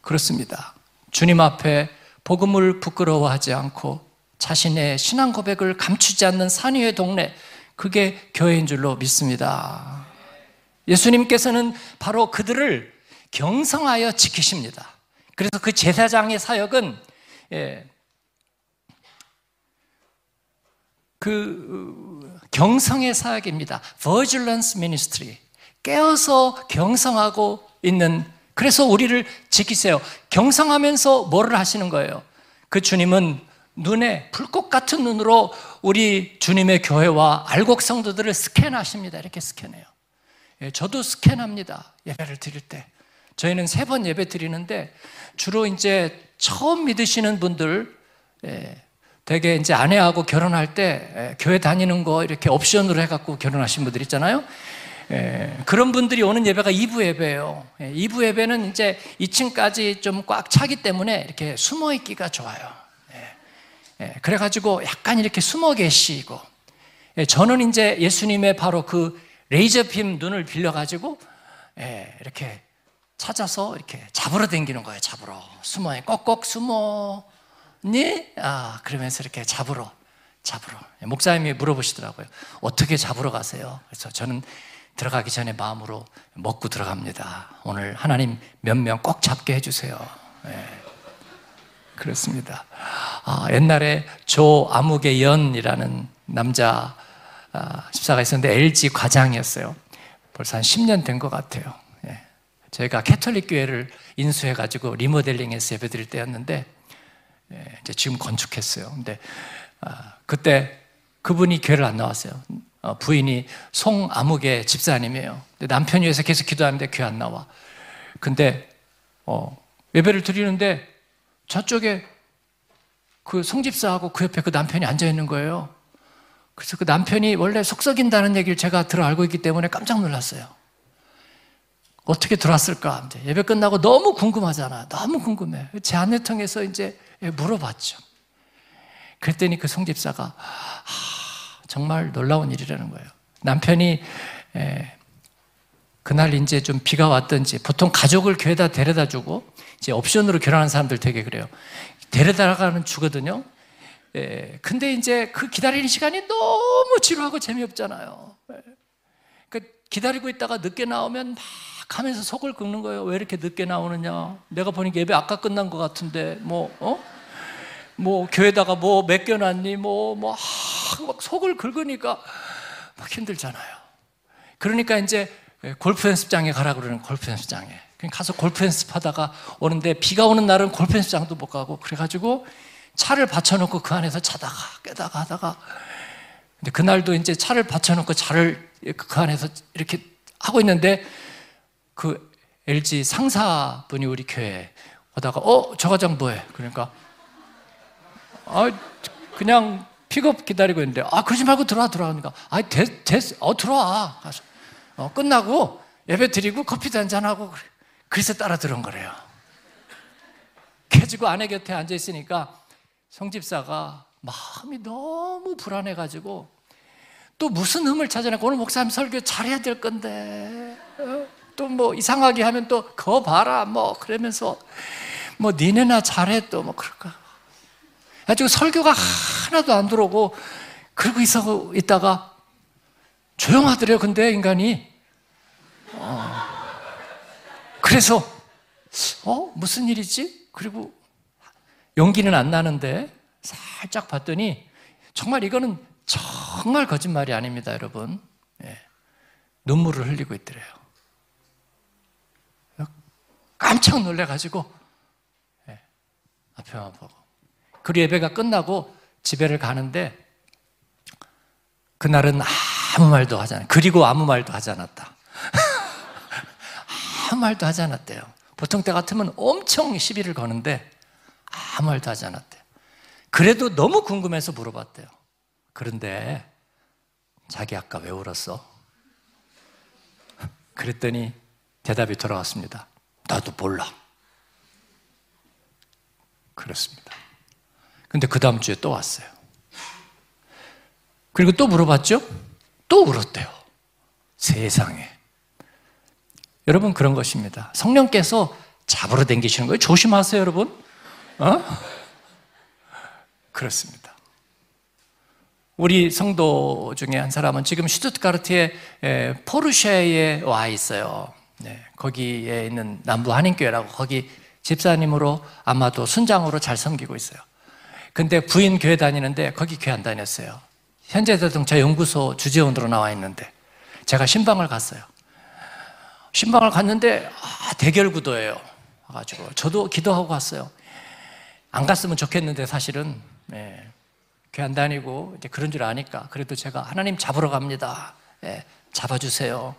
그렇습니다. 주님 앞에 복음을 부끄러워하지 않고 자신의 신앙 고백을 감추지 않는 산위의 동네 그게 교회인 줄로 믿습니다. 예수님께서는 바로 그들을 경성하여 지키십니다. 그래서 그 제사장의 사역은 예, 그 경성의 사역입니다. Vigilance Ministry. 깨어서 경성하고 있는 그래서 우리를 지키세요. 경성하면서 뭐를 하시는 거예요? 그 주님은 눈에 불꽃 같은 눈으로 우리 주님의 교회와 알곡 성도들을 스캔하십니다. 이렇게 스캔해요. 예, 저도 스캔합니다. 예배를 드릴 때. 저희는 세 번 예배 드리는데 주로 이제 처음 믿으시는 분들 예, 되게 이제 아내하고 결혼할 때 예, 교회 다니는 거 이렇게 옵션으로 해갖고 결혼하신 분들 있잖아요. 예, 그런 분들이 오는 예배가 2부 예배예요. 예, 2부 예배는 이제 2층까지 좀 꽉 차기 때문에 이렇게 숨어 있기가 좋아요. 예, 예, 그래가지고 약간 이렇게 숨어 계시고, 예, 저는 이제 예수님의 바로 그 레이저빔 눈을 빌려가지고 예, 이렇게 찾아서 이렇게 잡으러 댕기는 거예요. 잡으러 숨어요. 꼭꼭 숨어니? 아 그러면서 이렇게 잡으러 잡으러 목사님이 물어보시더라고요. 어떻게 잡으러 가세요? 그래서 저는 들어가기 전에 마음으로 먹고 들어갑니다. 오늘 하나님 몇 명 꼭 잡게 해주세요. 네. 그렇습니다. 아, 옛날에 조 아무개 연이라는 남자 아, 집사가 있었는데 LG 과장이었어요. 벌써 한 10년 된 것 같아요. 예. 저희가 캐톨릭 교회를 인수해가지고 리모델링해서 예배드릴 때였는데 예, 이제 지금 건축했어요. 근데 아, 그때 그분이 교회를 안 나왔어요. 어, 부인이 송아무개 집사님이에요. 남편이 위해서 계속 기도하는데 교회 안 나와. 근데 어, 예배를 드리는데 저쪽에 그 송집사하고 그 옆에 그 남편이 앉아 있는 거예요. 그래서 그 남편이 원래 속썩인다는 얘기를 제가 들어 알고 있기 때문에 깜짝 놀랐어요. 어떻게 들어왔을까? 이제 예배 끝나고 너무 궁금하잖아. 너무 궁금해. 제 안내 통해서 이제 물어봤죠. 그랬더니 그 송집사가 정말 놀라운 일이라는 거예요. 남편이 에, 그날 이제 좀 비가 왔든지 보통 가족을 교회다 데려다 주고 이제 옵션으로 결혼한 사람들 되게 그래요. 데려다 가는 주거든요. 에, 근데 이제 그 기다리는 시간이 너무 지루하고 재미없잖아요. 에, 그 기다리고 있다가 늦게 나오면 막 하면서 속을 긁는 거예요. 왜 이렇게 늦게 나오느냐? 내가 보니까 예배 아까 끝난 것 같은데 뭐 어? 뭐 교회다가 뭐 맡겨놨니? 뭐 뭐. 막 속을 긁으니까 막 힘들잖아요. 그러니까 이제 골프 연습장에 가라 그러는 골프 연습장에. 가서 골프 연습하다가 오는데 비가 오는 날은 골프 연습장도 못 가고 그래가지고 차를 받쳐놓고 그 안에서 자다가 깨다가 하다가 근데 그날도 이제 차를 받쳐놓고 차를 그 안에서 이렇게 하고 있는데 그 LG 상사분이 우리 교회 오다가 어? 저 과장 뭐해? 그러니까 아 그냥 픽업 기다리고 있는데 아 그러지 말고 들어와 들어가니까 아 됐, 됐, 어 들어와 가서 어, 끝나고 예배 드리고 커피도 한잔 하고 그래 서 따라 들은 거래요. 깨지고 아내 곁에 앉아 있으니까 성집사가 마음이 너무 불안해가지고 또 무슨 흠을 찾아내 오늘 목사님 설교 잘해야 될 건데 어? 또뭐 이상하게 하면 또거 봐라 뭐 그러면서 뭐 니네나 잘해 또 뭐 그럴까 가지고 설교가 하나도 안 들어오고 그러고 있어 있다가 조용하더래요. 근데 인간이 어. 그래서 어 무슨 일이지? 그리고 용기는 안 나는데 살짝 봤더니 정말 이거는 정말 거짓말이 아닙니다, 여러분. 예. 눈물을 흘리고 있더래요. 깜짝 놀래가지고 예. 앞에만 보고 그 예배가 끝나고 집에를 가는데 그날은 아무 말도 하지 않았 그리고 아무 말도 하지 않았다. <laughs> 아무 말도 하지 않았대요. 보통 때 같으면 엄청 시비를 거는데 아무 말도 하지 않았대요. 그래도 너무 궁금해서 물어봤대요. 그런데 자기 아까 왜 울었어? 그랬더니 대답이 돌아왔습니다. 나도 몰라. 그렇습니다. 근데 그 다음 주에 또 왔어요. 그리고 또 물어봤죠? 또 울었대요. 세상에. 여러분 그런 것입니다. 성령께서 잡으러 댕기시는 거예요. 조심하세요, 여러분. 어? 그렇습니다. 우리 성도 중에 한 사람은 지금 슈투트가르트의 포르쉐에 와 있어요. 네, 거기에 있는 남부 한인교회라고 거기 집사님으로 아마도 순장으로 잘 섬기고 있어요. 근데 부인 교회 다니는데 거기 교회 안 다녔어요. 현대자동차 연구소 주재원으로 나와 있는데 제가 신방을 갔어요. 신방을 갔는데 아, 대결 구도예요. 가지고 저도 기도하고 갔어요. 안 갔으면 좋겠는데 사실은 네, 교회 안 다니고 이제 그런 줄 아니까 그래도 제가 하나님 잡으러 갑니다. 네, 잡아주세요.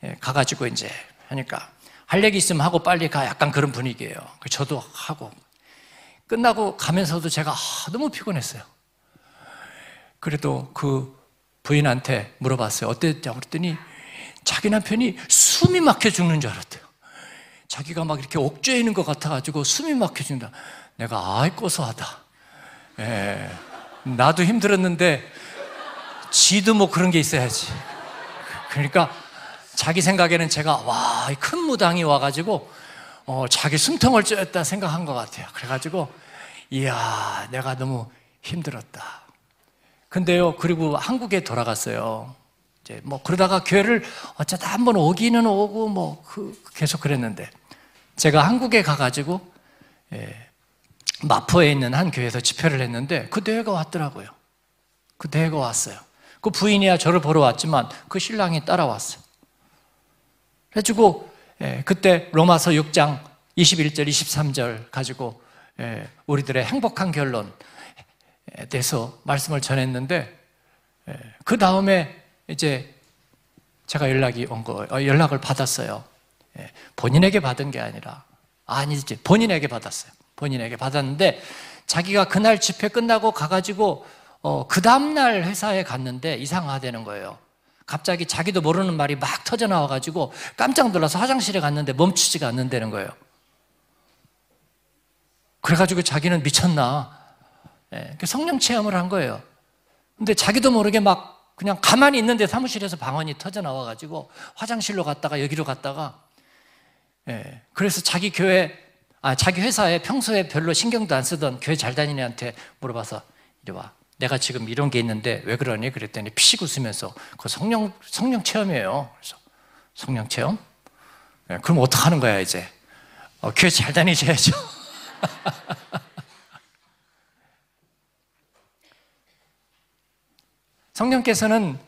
네, 가가지고 이제 하니까 할 얘기 있으면 하고 빨리 가 약간 그런 분위기예요. 그 저도 하고 끝나고 가면서도 제가 아, 너무 피곤했어요. 그래도 그 부인한테 물어봤어요. 어땠냐고 그랬더니 자기 남편이 숨이 막혀 죽는 줄 알았대요. 자기가 막 이렇게 옥죄 있는 것 같아가지고 숨이 막혀 죽는다. 내가 아이 고소하다. 예. 나도 힘들었는데 지도 뭐 그런 게 있어야지. 그러니까 자기 생각에는 제가 와 큰 무당이 와가지고 어, 자기 숨통을 쬐었다 생각한 것 같아요. 그래가지고 이야 내가 너무 힘들었다. 근데요 그리고 한국에 돌아갔어요. 이제 뭐 그러다가 교회를 어쩌다 한번 오기는 오고 뭐 그 계속 그랬는데 제가 한국에 가가지고 예, 마포에 있는 한 교회에서 집회를 했는데 그 대회가 왔더라고요. 그 대회가 왔어요. 그 부인이야 저를 보러 왔지만 그 신랑이 따라왔어요. 그래가지고 예, 그때 로마서 6장 21절, 23절 가지고 예, 우리들의 행복한 결론에 대해서 말씀을 전했는데 예, 그 다음에 이제 제가 연락이 온 거, 어, 연락을 받았어요. 본인에게 받은 게 아니라 아니지 본인에게 받았어요. 본인에게 받았는데 자기가 그날 집회 끝나고 가가지고 어, 그 다음날 회사에 갔는데 이상하다는 거예요. 갑자기 자기도 모르는 말이 막 터져 나와가지고 깜짝 놀라서 화장실에 갔는데 멈추지가 않는다는 거예요. 그래가지고 자기는 미쳤나. 예, 성령 체험을 한 거예요. 근데 자기도 모르게 막 그냥 가만히 있는데 사무실에서 방언이 터져 나와가지고 화장실로 갔다가 여기로 갔다가 예, 그래서 자기 교회, 아, 자기 회사에 평소에 별로 신경도 안 쓰던 교회 잘 다니는 애한테 물어봐서 이리 와. 내가 지금 이런 게 있는데 왜 그러니? 그랬더니 피식 웃으면서 그 성령, 성령 체험이에요. 그래서 성령 체험? 네, 그럼 어떡하는 거야, 이제? 어, 교회 잘 다니셔야죠. <laughs> 성령께서는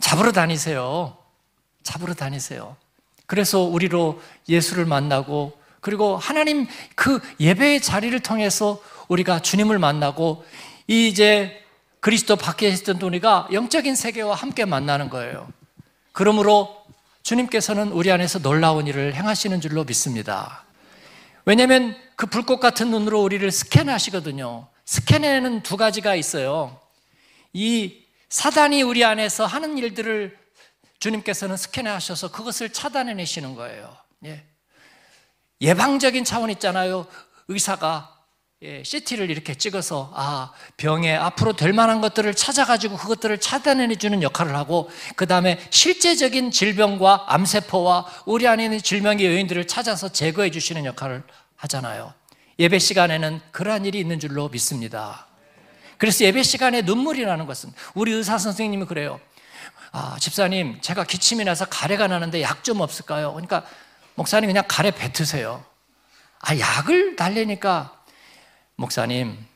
잡으러 다니세요. 잡으러 다니세요. 그래서 우리로 예수를 만나고 그리고 하나님 그 예배의 자리를 통해서 우리가 주님을 만나고 이제 그리스도 밖에 있었던 우리가 영적인 세계와 함께 만나는 거예요. 그러므로 주님께서는 우리 안에서 놀라운 일을 행하시는 줄로 믿습니다. 왜냐하면 그 불꽃 같은 눈으로 우리를 스캔하시거든요. 스캔에는 두 가지가 있어요. 이 사단이 우리 안에서 하는 일들을 주님께서는 스캔하셔서 그것을 차단해내시는 거예요. 예. 예방적인 차원 있잖아요. 의사가 예, CT를 이렇게 찍어서 아 병에 앞으로 될 만한 것들을 찾아가지고 그것들을 차단해 주는 역할을 하고 그 다음에 실제적인 질병과 암세포와 우리 안에 있는 질병의 요인들을 찾아서 제거해 주시는 역할을 하잖아요. 예배 시간에는 그러한 일이 있는 줄로 믿습니다. 그래서 예배 시간에 눈물이 나는 것은 우리 의사 선생님이 그래요. 아 집사님 제가 기침이 나서 가래가 나는데 약 좀 없을까요? 그러니까 목사님 그냥 가래 뱉으세요. 아 약을 달래니까 목사님,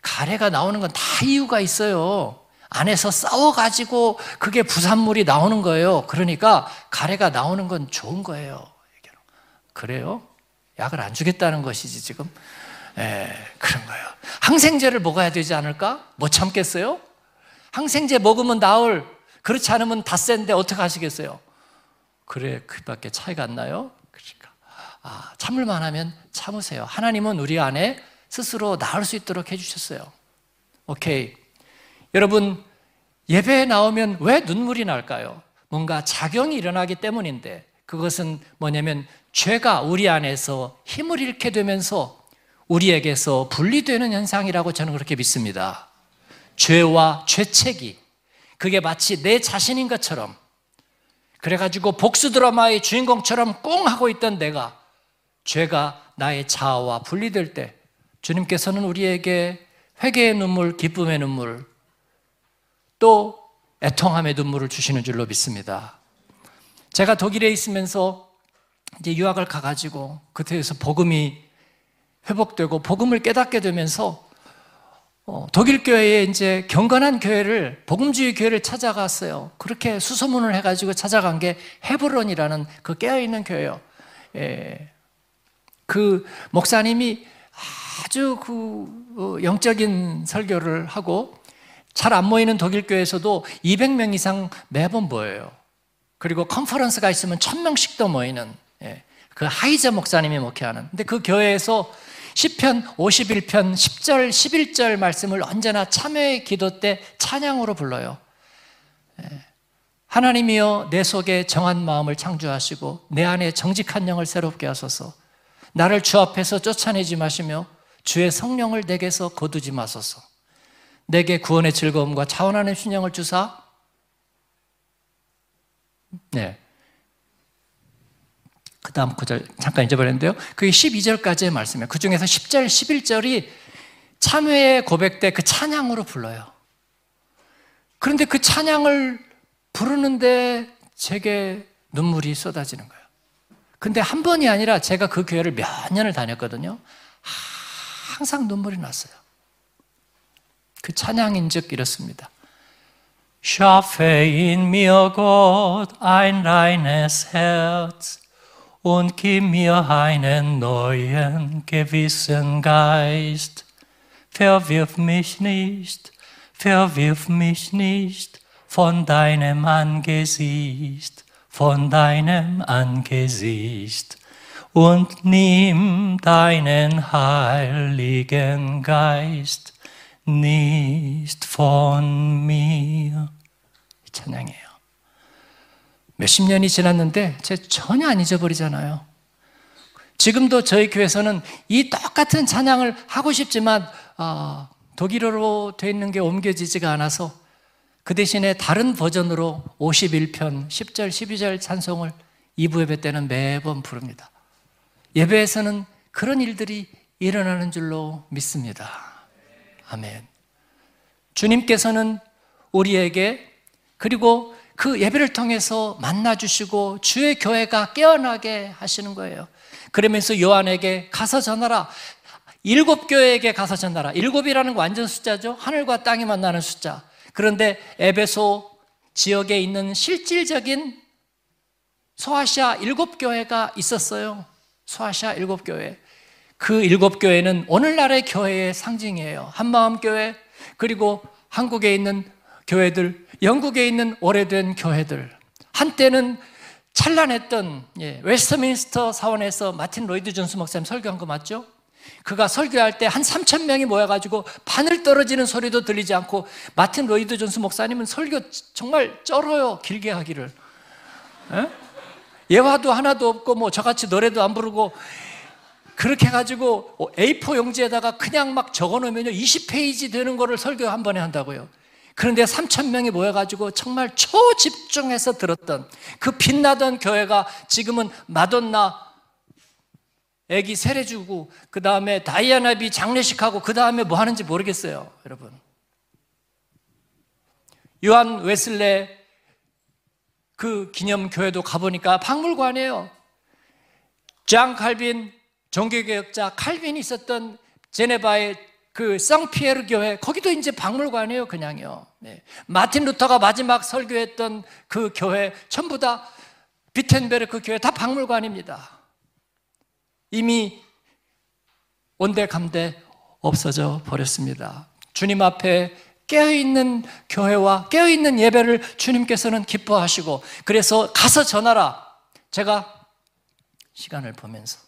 가래가 나오는 건 다 이유가 있어요. 안에서 싸워가지고 그게 부산물이 나오는 거예요. 그러니까 가래가 나오는 건 좋은 거예요. 그래요? 약을 안 주겠다는 것이지, 지금. 예, 그런 거예요. 항생제를 먹어야 되지 않을까? 못 참겠어요? 항생제 먹으면 나을. 그렇지 않으면 다 센데 어떻게 하시겠어요? 그래, 그밖에 차이가 안 나요? 그러니까. 아, 참을만 하면 참으세요. 하나님은 우리 안에 스스로 나을 수 있도록 해주셨어요. 오케이. 여러분, 예배에 나오면 왜 눈물이 날까요? 뭔가 작용이 일어나기 때문인데, 그것은 뭐냐면, 죄가 우리 안에서 힘을 잃게 되면서 우리에게서 분리되는 현상이라고 저는 그렇게 믿습니다. 죄와 죄책이 그게 마치 내 자신인 것처럼 그래가지고 복수 드라마의 주인공처럼 꽁 하고 있던 내가 죄가 나의 자아와 분리될 때 주님께서는 우리에게 회개의 눈물, 기쁨의 눈물, 또 애통함의 눈물을 주시는 줄로 믿습니다. 제가 독일에 있으면서 이제 유학을 가가지고 그때에서 복음이 회복되고 복음을 깨닫게 되면서 어, 독일 교회에 이제 경건한 교회를 복음주의 교회를 찾아갔어요. 그렇게 수소문을 해가지고 찾아간 게 헤브론이라는 그 깨어 있는 교회요. 예. 그 목사님이 아주 그 어, 영적인 설교를 하고 잘 안 모이는 독일 교회에서도 200명 이상 매번 모여요. 그리고 컨퍼런스가 있으면 1000명씩도 모이는 예. 그 하이자 목사님이 목회하는. 근데 그 교회에서 10편 51편 10절 11절 말씀을 언제나 참여의 기도 때 찬양으로 불러요. 예. 하나님이여 내 속에 정한 마음을 창조하시고 내 안에 정직한 영을 새롭게 하소서. 나를 주 앞에서 쫓아내지 마시며 주의 성령을 내게서 거두지 마소서. 내게 구원의 즐거움과 자원하는 신령을 주사. 네. 그 다음 구절 잠깐 잊어버렸는데요. 그게 12절까지의 말씀이에요. 그 중에서 10절, 11절이 참회의 고백 때 그 찬양으로 불러요. 그런데 그 찬양을 부르는데 제게 눈물이 쏟아지는 거예요. 근데 한 번이 아니라 제가 그 교회를 몇 년을 다녔거든요. 항상 눈물이 났어요. 그 찬양인 즉 이렇습니다. Schaffe in mir und gib mir einen neuen, gewissen Geist. Verwirf mich nicht, verwirf mich nicht von deinem Angesicht, von deinem Angesicht. Und nimm deinen Heiligen Geist nicht von mir. 찬양이에요. 몇십 년이 지났는데 제 전혀 안 잊어버리잖아요. 지금도 저희 교회에서는 이 똑같은 찬양을 하고 싶지만 어, 독일어로 돼 있는 게 옮겨지지가 않아서 그 대신에 다른 버전으로 51편 10절 12절 찬송을 2부 예배 때는 매번 부릅니다. 예배에서는 그런 일들이 일어나는 줄로 믿습니다. 아멘. 주님께서는 우리에게 그리고 그 예배를 통해서 만나주시고 주의 교회가 깨어나게 하시는 거예요. 그러면서 요한에게 가서 전하라. 일곱 교회에게 가서 전하라. 일곱이라는 완전 숫자죠. 하늘과 땅이 만나는 숫자. 그런데 에베소 지역에 있는 실질적인 소아시아 일곱 교회가 있었어요. 소아시아 일곱 교회. 그 일곱 교회는 오늘날의 교회의 상징이에요. 한마음 교회, 그리고 한국에 있는 교회들, 영국에 있는 오래된 교회들. 한때는 찬란했던 예, 웨스트민스터 사원에서 마틴 로이드 존스 목사님 설교한 거 맞죠? 그가 설교할 때 한 3천 명이 모여가지고 바늘 떨어지는 소리도 들리지 않고 마틴 로이드 존스 목사님은 설교 정말 쩔어요 길게 하기를 예? 예화도 하나도 없고 뭐 저같이 노래도 안 부르고 그렇게 해가지고 A4 용지에다가 그냥 막 적어놓으면요 20페이지 되는 거를 설교 한 번에 한다고요. 그런데 3천 명이 모여가지고 정말 초집중해서 들었던 그 빛나던 교회가 지금은 마돈나 애기 세례 주고 그 다음에 다이아나비 장례식하고 그 다음에 뭐 하는지 모르겠어요, 여러분. 요한 웨슬레 그 기념 교회도 가보니까 박물관이에요. 장 칼빈 종교개혁자 칼빈이 있었던 제네바의 그 상피에르 교회 거기도 이제 박물관이에요, 그냥요. 네. 마틴 루터가 마지막 설교했던 그 교회 전부 다 비텐베르크 교회 다 박물관입니다. 이미 온데감데 없어져 버렸습니다. 주님 앞에 깨어있는 교회와 깨어있는 예배를 주님께서는 기뻐하시고 그래서 가서 전하라. 제가 시간을 보면서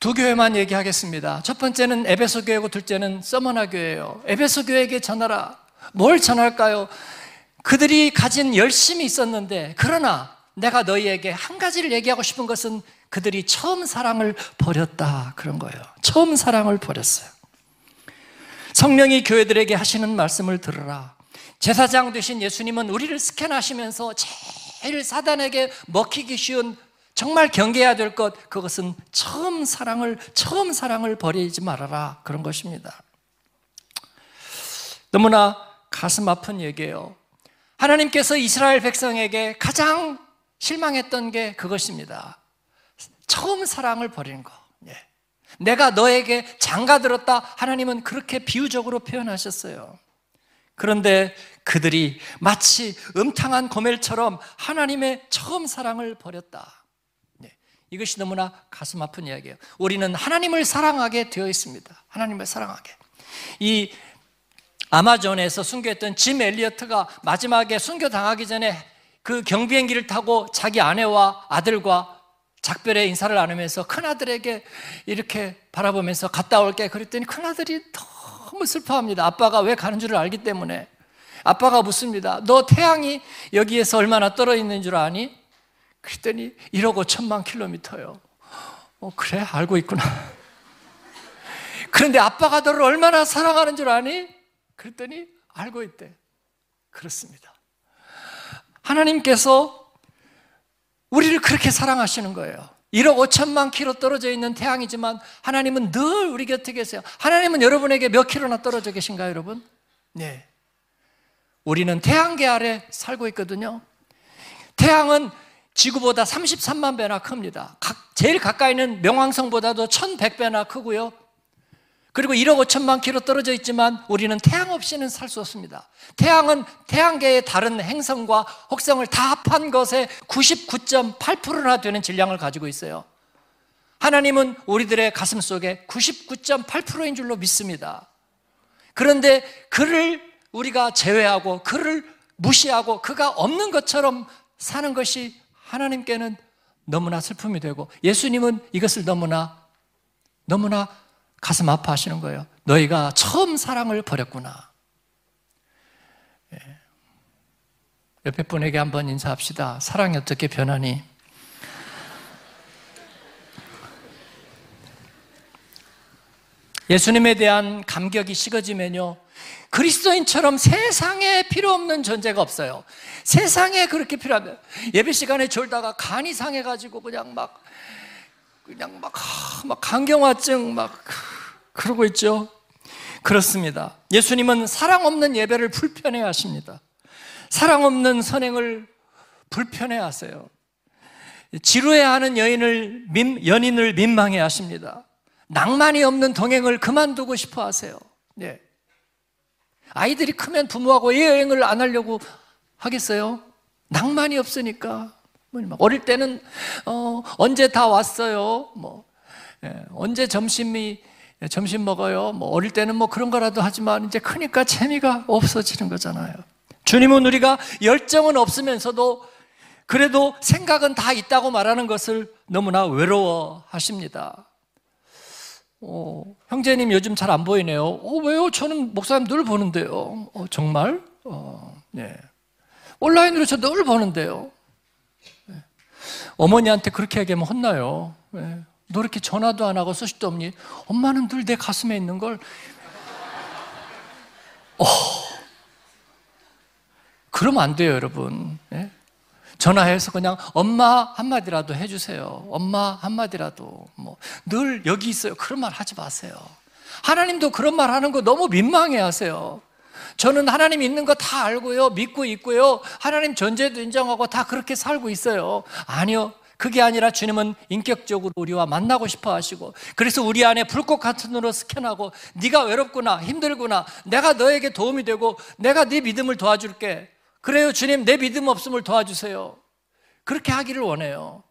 두 교회만 얘기하겠습니다. 첫 번째는 에베소 교회고 둘째는 서머나 교회예요. 에베소 교회에게 전하라. 뭘 전할까요? 그들이 가진 열심이 있었는데 그러나 내가 너희에게 한 가지를 얘기하고 싶은 것은 그들이 처음 사랑을 버렸다. 그런 거예요. 처음 사랑을 버렸어요. 성령이 교회들에게 하시는 말씀을 들으라. 제사장 되신 예수님은 우리를 스캔하시면서 제일 사단에게 먹히기 쉬운 정말 경계해야 될 것, 그것은 처음 사랑을, 처음 사랑을 버리지 말아라. 그런 것입니다. 너무나 가슴 아픈 얘기예요. 하나님께서 이스라엘 백성에게 가장 실망했던 게 그것입니다. 처음 사랑을 버리는 거. 예. 내가 너에게 장가들었다. 하나님은 그렇게 비유적으로 표현하셨어요. 그런데 그들이 마치 음탕한 고멜처럼 하나님의 처음 사랑을 버렸다. 네, 이것이 너무나 가슴 아픈 이야기예요. 우리는 하나님을 사랑하게 되어 있습니다. 하나님을 사랑하게. 이 아마존에서 순교했던 짐 엘리어트가 마지막에 순교 당하기 전에 그 경비행기를 타고 자기 아내와 아들과 작별의 인사를 나누면서 큰아들에게 이렇게 바라보면서 갔다 올게 그랬더니 큰아들이 너무 슬퍼합니다. 아빠가 왜 가는 줄을 알기 때문에. 아빠가 묻습니다. 너 태양이 여기에서 얼마나 떨어 있는 줄 아니? 그랬더니 1억 5천만 킬로미터요. 어, 그래, 알고 있구나. 그런데 아빠가 너를 얼마나 사랑하는 줄 아니? 그랬더니 알고 있대. 그렇습니다. 하나님께서 우리를 그렇게 사랑하시는 거예요. 1억 5천만 킬로 떨어져 있는 태양이지만 하나님은 늘 우리 곁에 계세요. 하나님은 여러분에게 몇 킬로나 떨어져 계신가요, 여러분? 네. 우리는 태양계 아래 살고 있거든요. 태양은 지구보다 33만 배나 큽니다. 제일 가까이 있는 명왕성보다도 1100배나 크고요. 그리고 1억 5천만 킬로 떨어져 있지만 우리는 태양 없이는 살 수 없습니다. 태양은 태양계의 다른 행성과 혹성을 다 합한 것의 99.8%나 되는 질량을 가지고 있어요. 하나님은 우리들의 가슴 속에 99.8%인 줄로 믿습니다. 그런데 그를 우리가 제외하고 그를 무시하고 그가 없는 것처럼 사는 것이 하나님께는 너무나 슬픔이 되고 예수님은 이것을 너무나 너무나 가슴 아파하시는 거예요. 너희가 처음 사랑을 버렸구나. 예. 옆에 분에게 한번 인사합시다. 사랑이 어떻게 변하니? 예수님에 대한 감격이 식어지면요. 그리스도인처럼 세상에 필요 없는 존재가 없어요. 세상에 그렇게 필요하면 예배 시간에 졸다가 간이 상해 가지고 그냥 막 그냥 막, 막 간경화증 막 그러고 있죠. 그렇습니다. 예수님은 사랑 없는 예배를 불편해 하십니다. 사랑 없는 선행을 불편해 하세요. 지루해 하는 여인을, 연인을 민망해 하십니다. 낭만이 없는 동행을 그만두고 싶어 하세요. 네. 아이들이 크면 부모하고 여행을 안 하려고 하겠어요? 낭만이 없으니까. 어릴 때는 어, 언제 다 왔어요? 뭐 예, 언제 점심이 점심 먹어요? 뭐 어릴 때는 뭐 그런 거라도 하지만 이제 크니까 재미가 없어지는 거잖아요. 주님은 우리가 열정은 없으면서도 그래도 생각은 다 있다고 말하는 것을 너무나 외로워 하십니다. 어, 형제님 요즘 잘 안 보이네요. 어, 왜요? 저는 목사님 늘 보는데요. 어, 정말? 어, 네. 온라인으로 저 늘 보는데요. 네. 어머니한테 그렇게 얘기하면 혼나요. 네. 너 이렇게 전화도 안 하고 소식도 없니? 엄마는 늘 내 가슴에 있는 걸. 어. 그러면 안 돼요, 여러분. 네? 전화해서 그냥 엄마 한마디라도 해주세요. 엄마 한마디라도. 뭐, 늘 여기 있어요. 그런 말 하지 마세요. 하나님도 그런 말 하는 거 너무 민망해 하세요. 저는 하나님 있는 거 다 알고요. 믿고 있고요. 하나님 존재도 인정하고 다 그렇게 살고 있어요. 아니요. 그게 아니라 주님은 인격적으로 우리와 만나고 싶어 하시고 그래서 우리 안에 불꽃 같은 눈으로 스캔하고 네가 외롭구나 힘들구나 내가 너에게 도움이 되고 내가 네 믿음을 도와줄게 그래요, 주님, 내 믿음 없음을 도와주세요. 그렇게 하기를 원해요.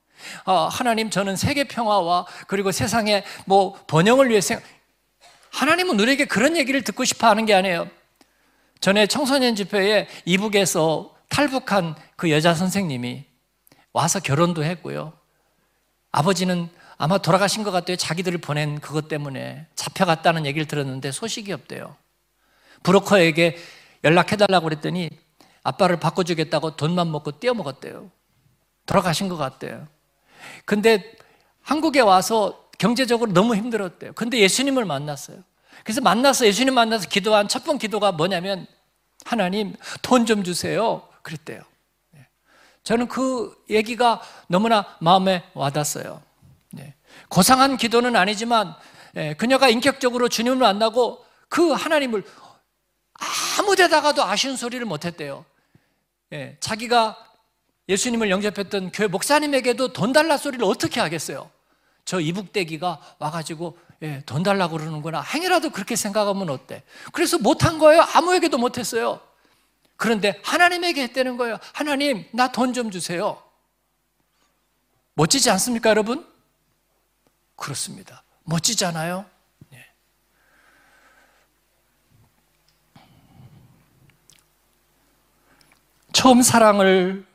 아, 하나님, 저는 세계 평화와 그리고 세상의 뭐 번영을 위해 생 하나님은 우리에게 그런 얘기를 듣고 싶어 하는 게 아니에요. 전에 청소년 집회에 이북에서 탈북한 그 여자 선생님이 와서 결혼도 했고요. 아버지는 아마 돌아가신 것 같아요. 자기들을 보낸 그것 때문에 잡혀갔다는 얘기를 들었는데 소식이 없대요. 브로커에게 연락해달라고 그랬더니 아빠를 바꿔주겠다고 돈만 먹고 떼어먹었대요. 돌아가신 것 같대요. 근데 한국에 와서 경제적으로 너무 힘들었대요. 근데 예수님을 만났어요. 그래서 만나서 예수님 만나서 기도한 첫 번 기도가 뭐냐면 하나님 돈 좀 주세요. 그랬대요. 네. 저는 그 얘기가 너무나 마음에 와닿았어요. 네. 고상한 기도는 아니지만 예, 그녀가 인격적으로 주님을 만나고 그 하나님을 아무 데다가도 아쉬운 소리를 못했대요. 예, 자기가 예수님을 영접했던 교회 목사님에게도 돈 달라 소리를 어떻게 하겠어요? 저 이북대기가 와가지고 예, 돈 달라고 그러는구나. 행여라도 그렇게 생각하면 어때? 그래서 못한 거예요. 아무에게도 못했어요. 그런데 하나님에게 했다는 거예요. 하나님, 나 돈 좀 주세요. 멋지지 않습니까, 여러분? 그렇습니다. 멋지잖아요? 네. 처음 사랑을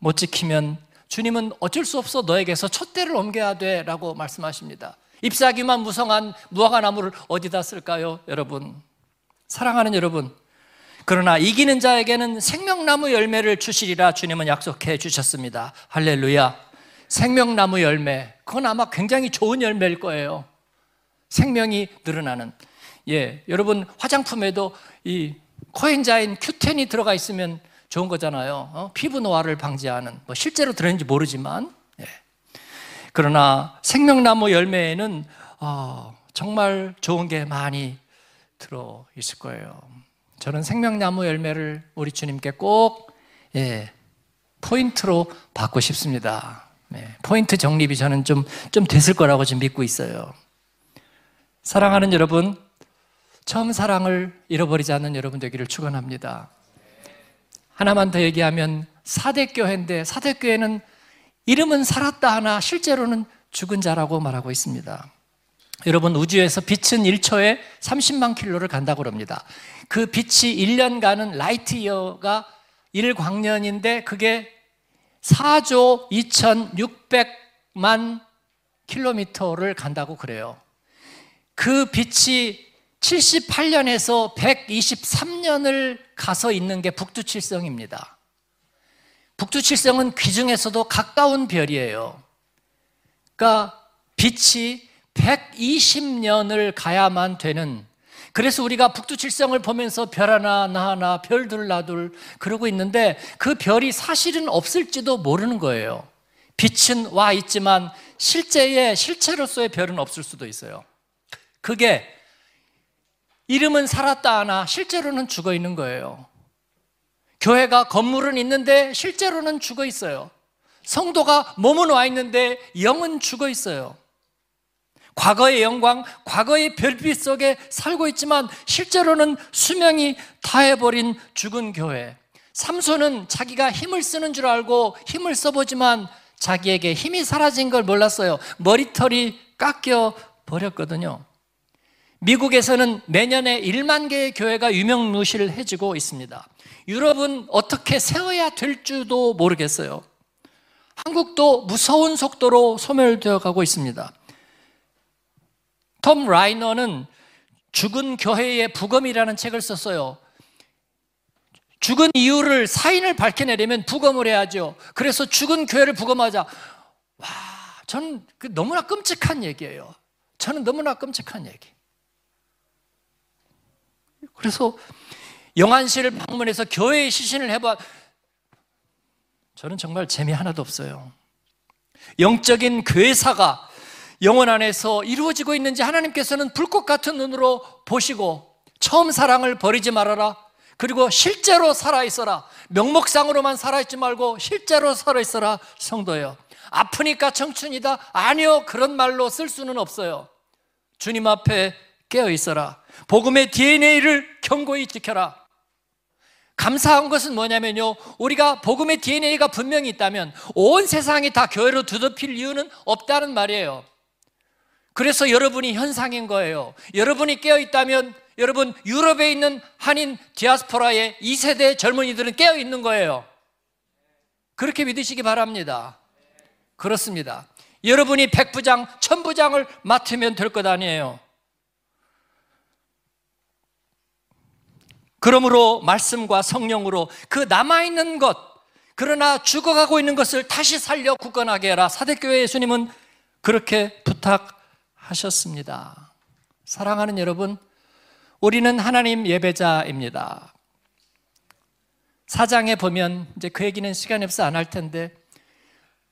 못 지키면 주님은 어쩔 수 없어 너에게서 촛대를 옮겨야 돼 라고 말씀하십니다. 잎사귀만 무성한 무화과 나무를 어디다 쓸까요, 여러분? 사랑하는 여러분. 그러나 이기는 자에게는 생명나무 열매를 주시리라 주님은 약속해 주셨습니다. 할렐루야. 생명나무 열매. 그건 아마 굉장히 좋은 열매일 거예요. 생명이 늘어나는. 예, 여러분 화장품에도 이 코엔자인 큐텐이 들어가 있으면 좋은 거잖아요. 어? 피부 노화를 방지하는. 뭐 실제로 들었는지 모르지만. 예. 그러나 생명나무 열매에는 어, 정말 좋은 게 많이 들어 있을 거예요. 저는 생명나무 열매를 우리 주님께 꼭 예, 포인트로 받고 싶습니다. 네, 포인트 정립이 저는 좀, 좀 됐을 거라고 지금 믿고 있어요. 사랑하는 여러분, 처음 사랑을 잃어버리지 않는 여러분 되기를 축원합니다. 하나만 더 얘기하면 사대교회인데 사대교회는 이름은 살았다 하나 실제로는 죽은 자라고 말하고 있습니다. 여러분 우주에서 빛은 1초에 30만 킬로를 간다고 합니다. 그 빛이 1년 가는 라이트 이어가 1광년인데 그게 4조 2,600만 킬로미터를 간다고 그래요. 그 빛이 78년에서 123년을 가서 있는 게 북두칠성입니다. 북두칠성은 귀중에서도 가까운 별이에요. 그러니까 빛이 120년을 가야만 되는 그래서 우리가 북두칠성을 보면서 별 하나 나 하나 별 둘 나 둘 그러고 있는데 그 별이 사실은 없을지도 모르는 거예요. 빛은 와 있지만 실제의 실체로서의 별은 없을 수도 있어요. 그게 이름은 살았다 하나 실제로는 죽어 있는 거예요. 교회가 건물은 있는데 실제로는 죽어 있어요. 성도가 몸은 와 있는데 영은 죽어 있어요. 과거의 영광, 과거의 별빛 속에 살고 있지만 실제로는 수명이 다해버린 죽은 교회. 삼손은 자기가 힘을 쓰는 줄 알고 힘을 써보지만 자기에게 힘이 사라진 걸 몰랐어요. 머리털이 깎여 버렸거든요. 미국에서는 매년에 1만 개의 교회가 유명무실을 해주고 있습니다. 유럽은 어떻게 세워야 될지도 모르겠어요. 한국도 무서운 속도로 소멸되어 가고 있습니다. 톰 라이너는 죽은 교회의 부검이라는 책을 썼어요. 죽은 이유를 사인을 밝혀내려면 부검을 해야죠. 그래서 죽은 교회를 부검하자. 와, 저는 그 너무나 끔찍한 얘기예요. 저는 너무나 끔찍한 얘기. 그래서 영안실을 방문해서 교회의 시신을 해봐. 저는 정말 재미 하나도 없어요. 영적인 교회사가 영혼 안에서 이루어지고 있는지 하나님께서는 불꽃 같은 눈으로 보시고 처음 사랑을 버리지 말아라. 그리고 실제로 살아있어라. 명목상으로만 살아있지 말고 실제로 살아있어라. 성도예요. 아프니까 청춘이다? 아니요. 그런 말로 쓸 수는 없어요. 주님 앞에 깨어 있어라. 복음의 DNA를 견고히 지켜라. 감사한 것은 뭐냐면요. 우리가 복음의 DNA가 분명히 있다면 온 세상이 다 교회로 두덮일 이유는 없다는 말이에요. 그래서 여러분이 현상인 거예요. 여러분이 깨어 있다면 여러분 유럽에 있는 한인 디아스포라의 2세대 젊은이들은 깨어 있는 거예요. 그렇게 믿으시기 바랍니다. 그렇습니다. 여러분이 백부장, 천부장을 맡으면 될 것 아니에요. 그러므로 말씀과 성령으로 그 남아있는 것, 그러나 죽어가고 있는 것을 다시 살려 굳건하게 해라. 사대교회 예수님은 그렇게 부탁하셨습니다. 사랑하는 여러분, 우리는 하나님 예배자입니다. 사장에 보면 이제 그 얘기는 시간이 없어 안 할 텐데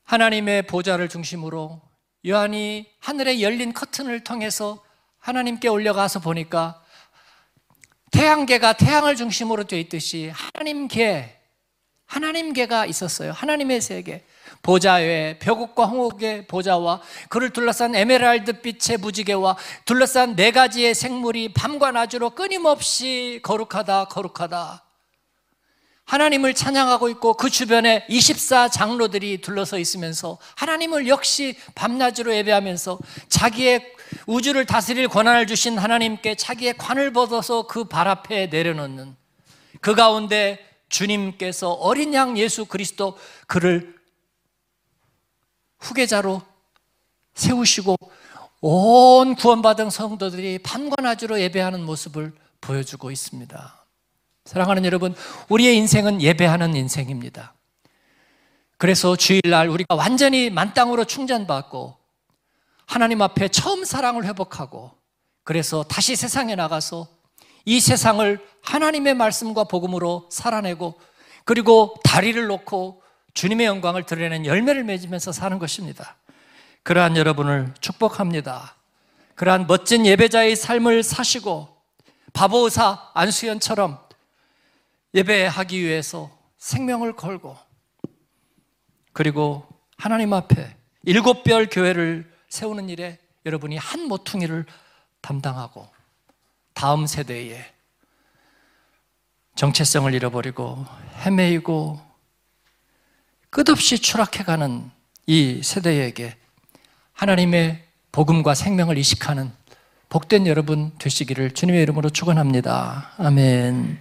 하나님의 보좌를 중심으로 요한이 하늘에 열린 커튼을 통해서 하나님께 올려가서 보니까 태양계가 태양을 중심으로 되어 있듯이 하나님계 하나님계가 있었어요. 하나님의 세계. 보좌 외에 벼국과 홍옥의 보좌와 그를 둘러싼 에메랄드 빛의 무지개와 둘러싼 네 가지의 생물이 밤과 낮으로 끊임없이 거룩하다 거룩하다 하나님을 찬양하고 있고 그 주변에 24 장로들이 둘러서 있으면서 하나님을 역시 밤낮으로 예배하면서 자기의 우주를 다스릴 권한을 주신 하나님께 자기의 관을 벗어서 그 발 앞에 내려놓는 그 가운데 주님께서 어린 양 예수 그리스도 그를 후계자로 세우시고 온 구원받은 성도들이 밤과 낮으로 예배하는 모습을 보여주고 있습니다. 사랑하는 여러분, 우리의 인생은 예배하는 인생입니다. 그래서 주일날 우리가 완전히 만땅으로 충전받고 하나님 앞에 처음 사랑을 회복하고 그래서 다시 세상에 나가서 이 세상을 하나님의 말씀과 복음으로 살아내고 그리고 다리를 놓고 주님의 영광을 드러내는 열매를 맺으면서 사는 것입니다. 그러한 여러분을 축복합니다. 그러한 멋진 예배자의 삶을 사시고 바보의사 안수연처럼 예배하기 위해서 생명을 걸고 그리고 하나님 앞에 일곱 별 교회를 세우는 일에 여러분이 한 모퉁이를 담당하고 다음 세대에 정체성을 잃어버리고 헤매이고 끝없이 추락해가는 이 세대에게 하나님의 복음과 생명을 이식하는 복된 여러분 되시기를 주님의 이름으로 축원합니다. 아멘.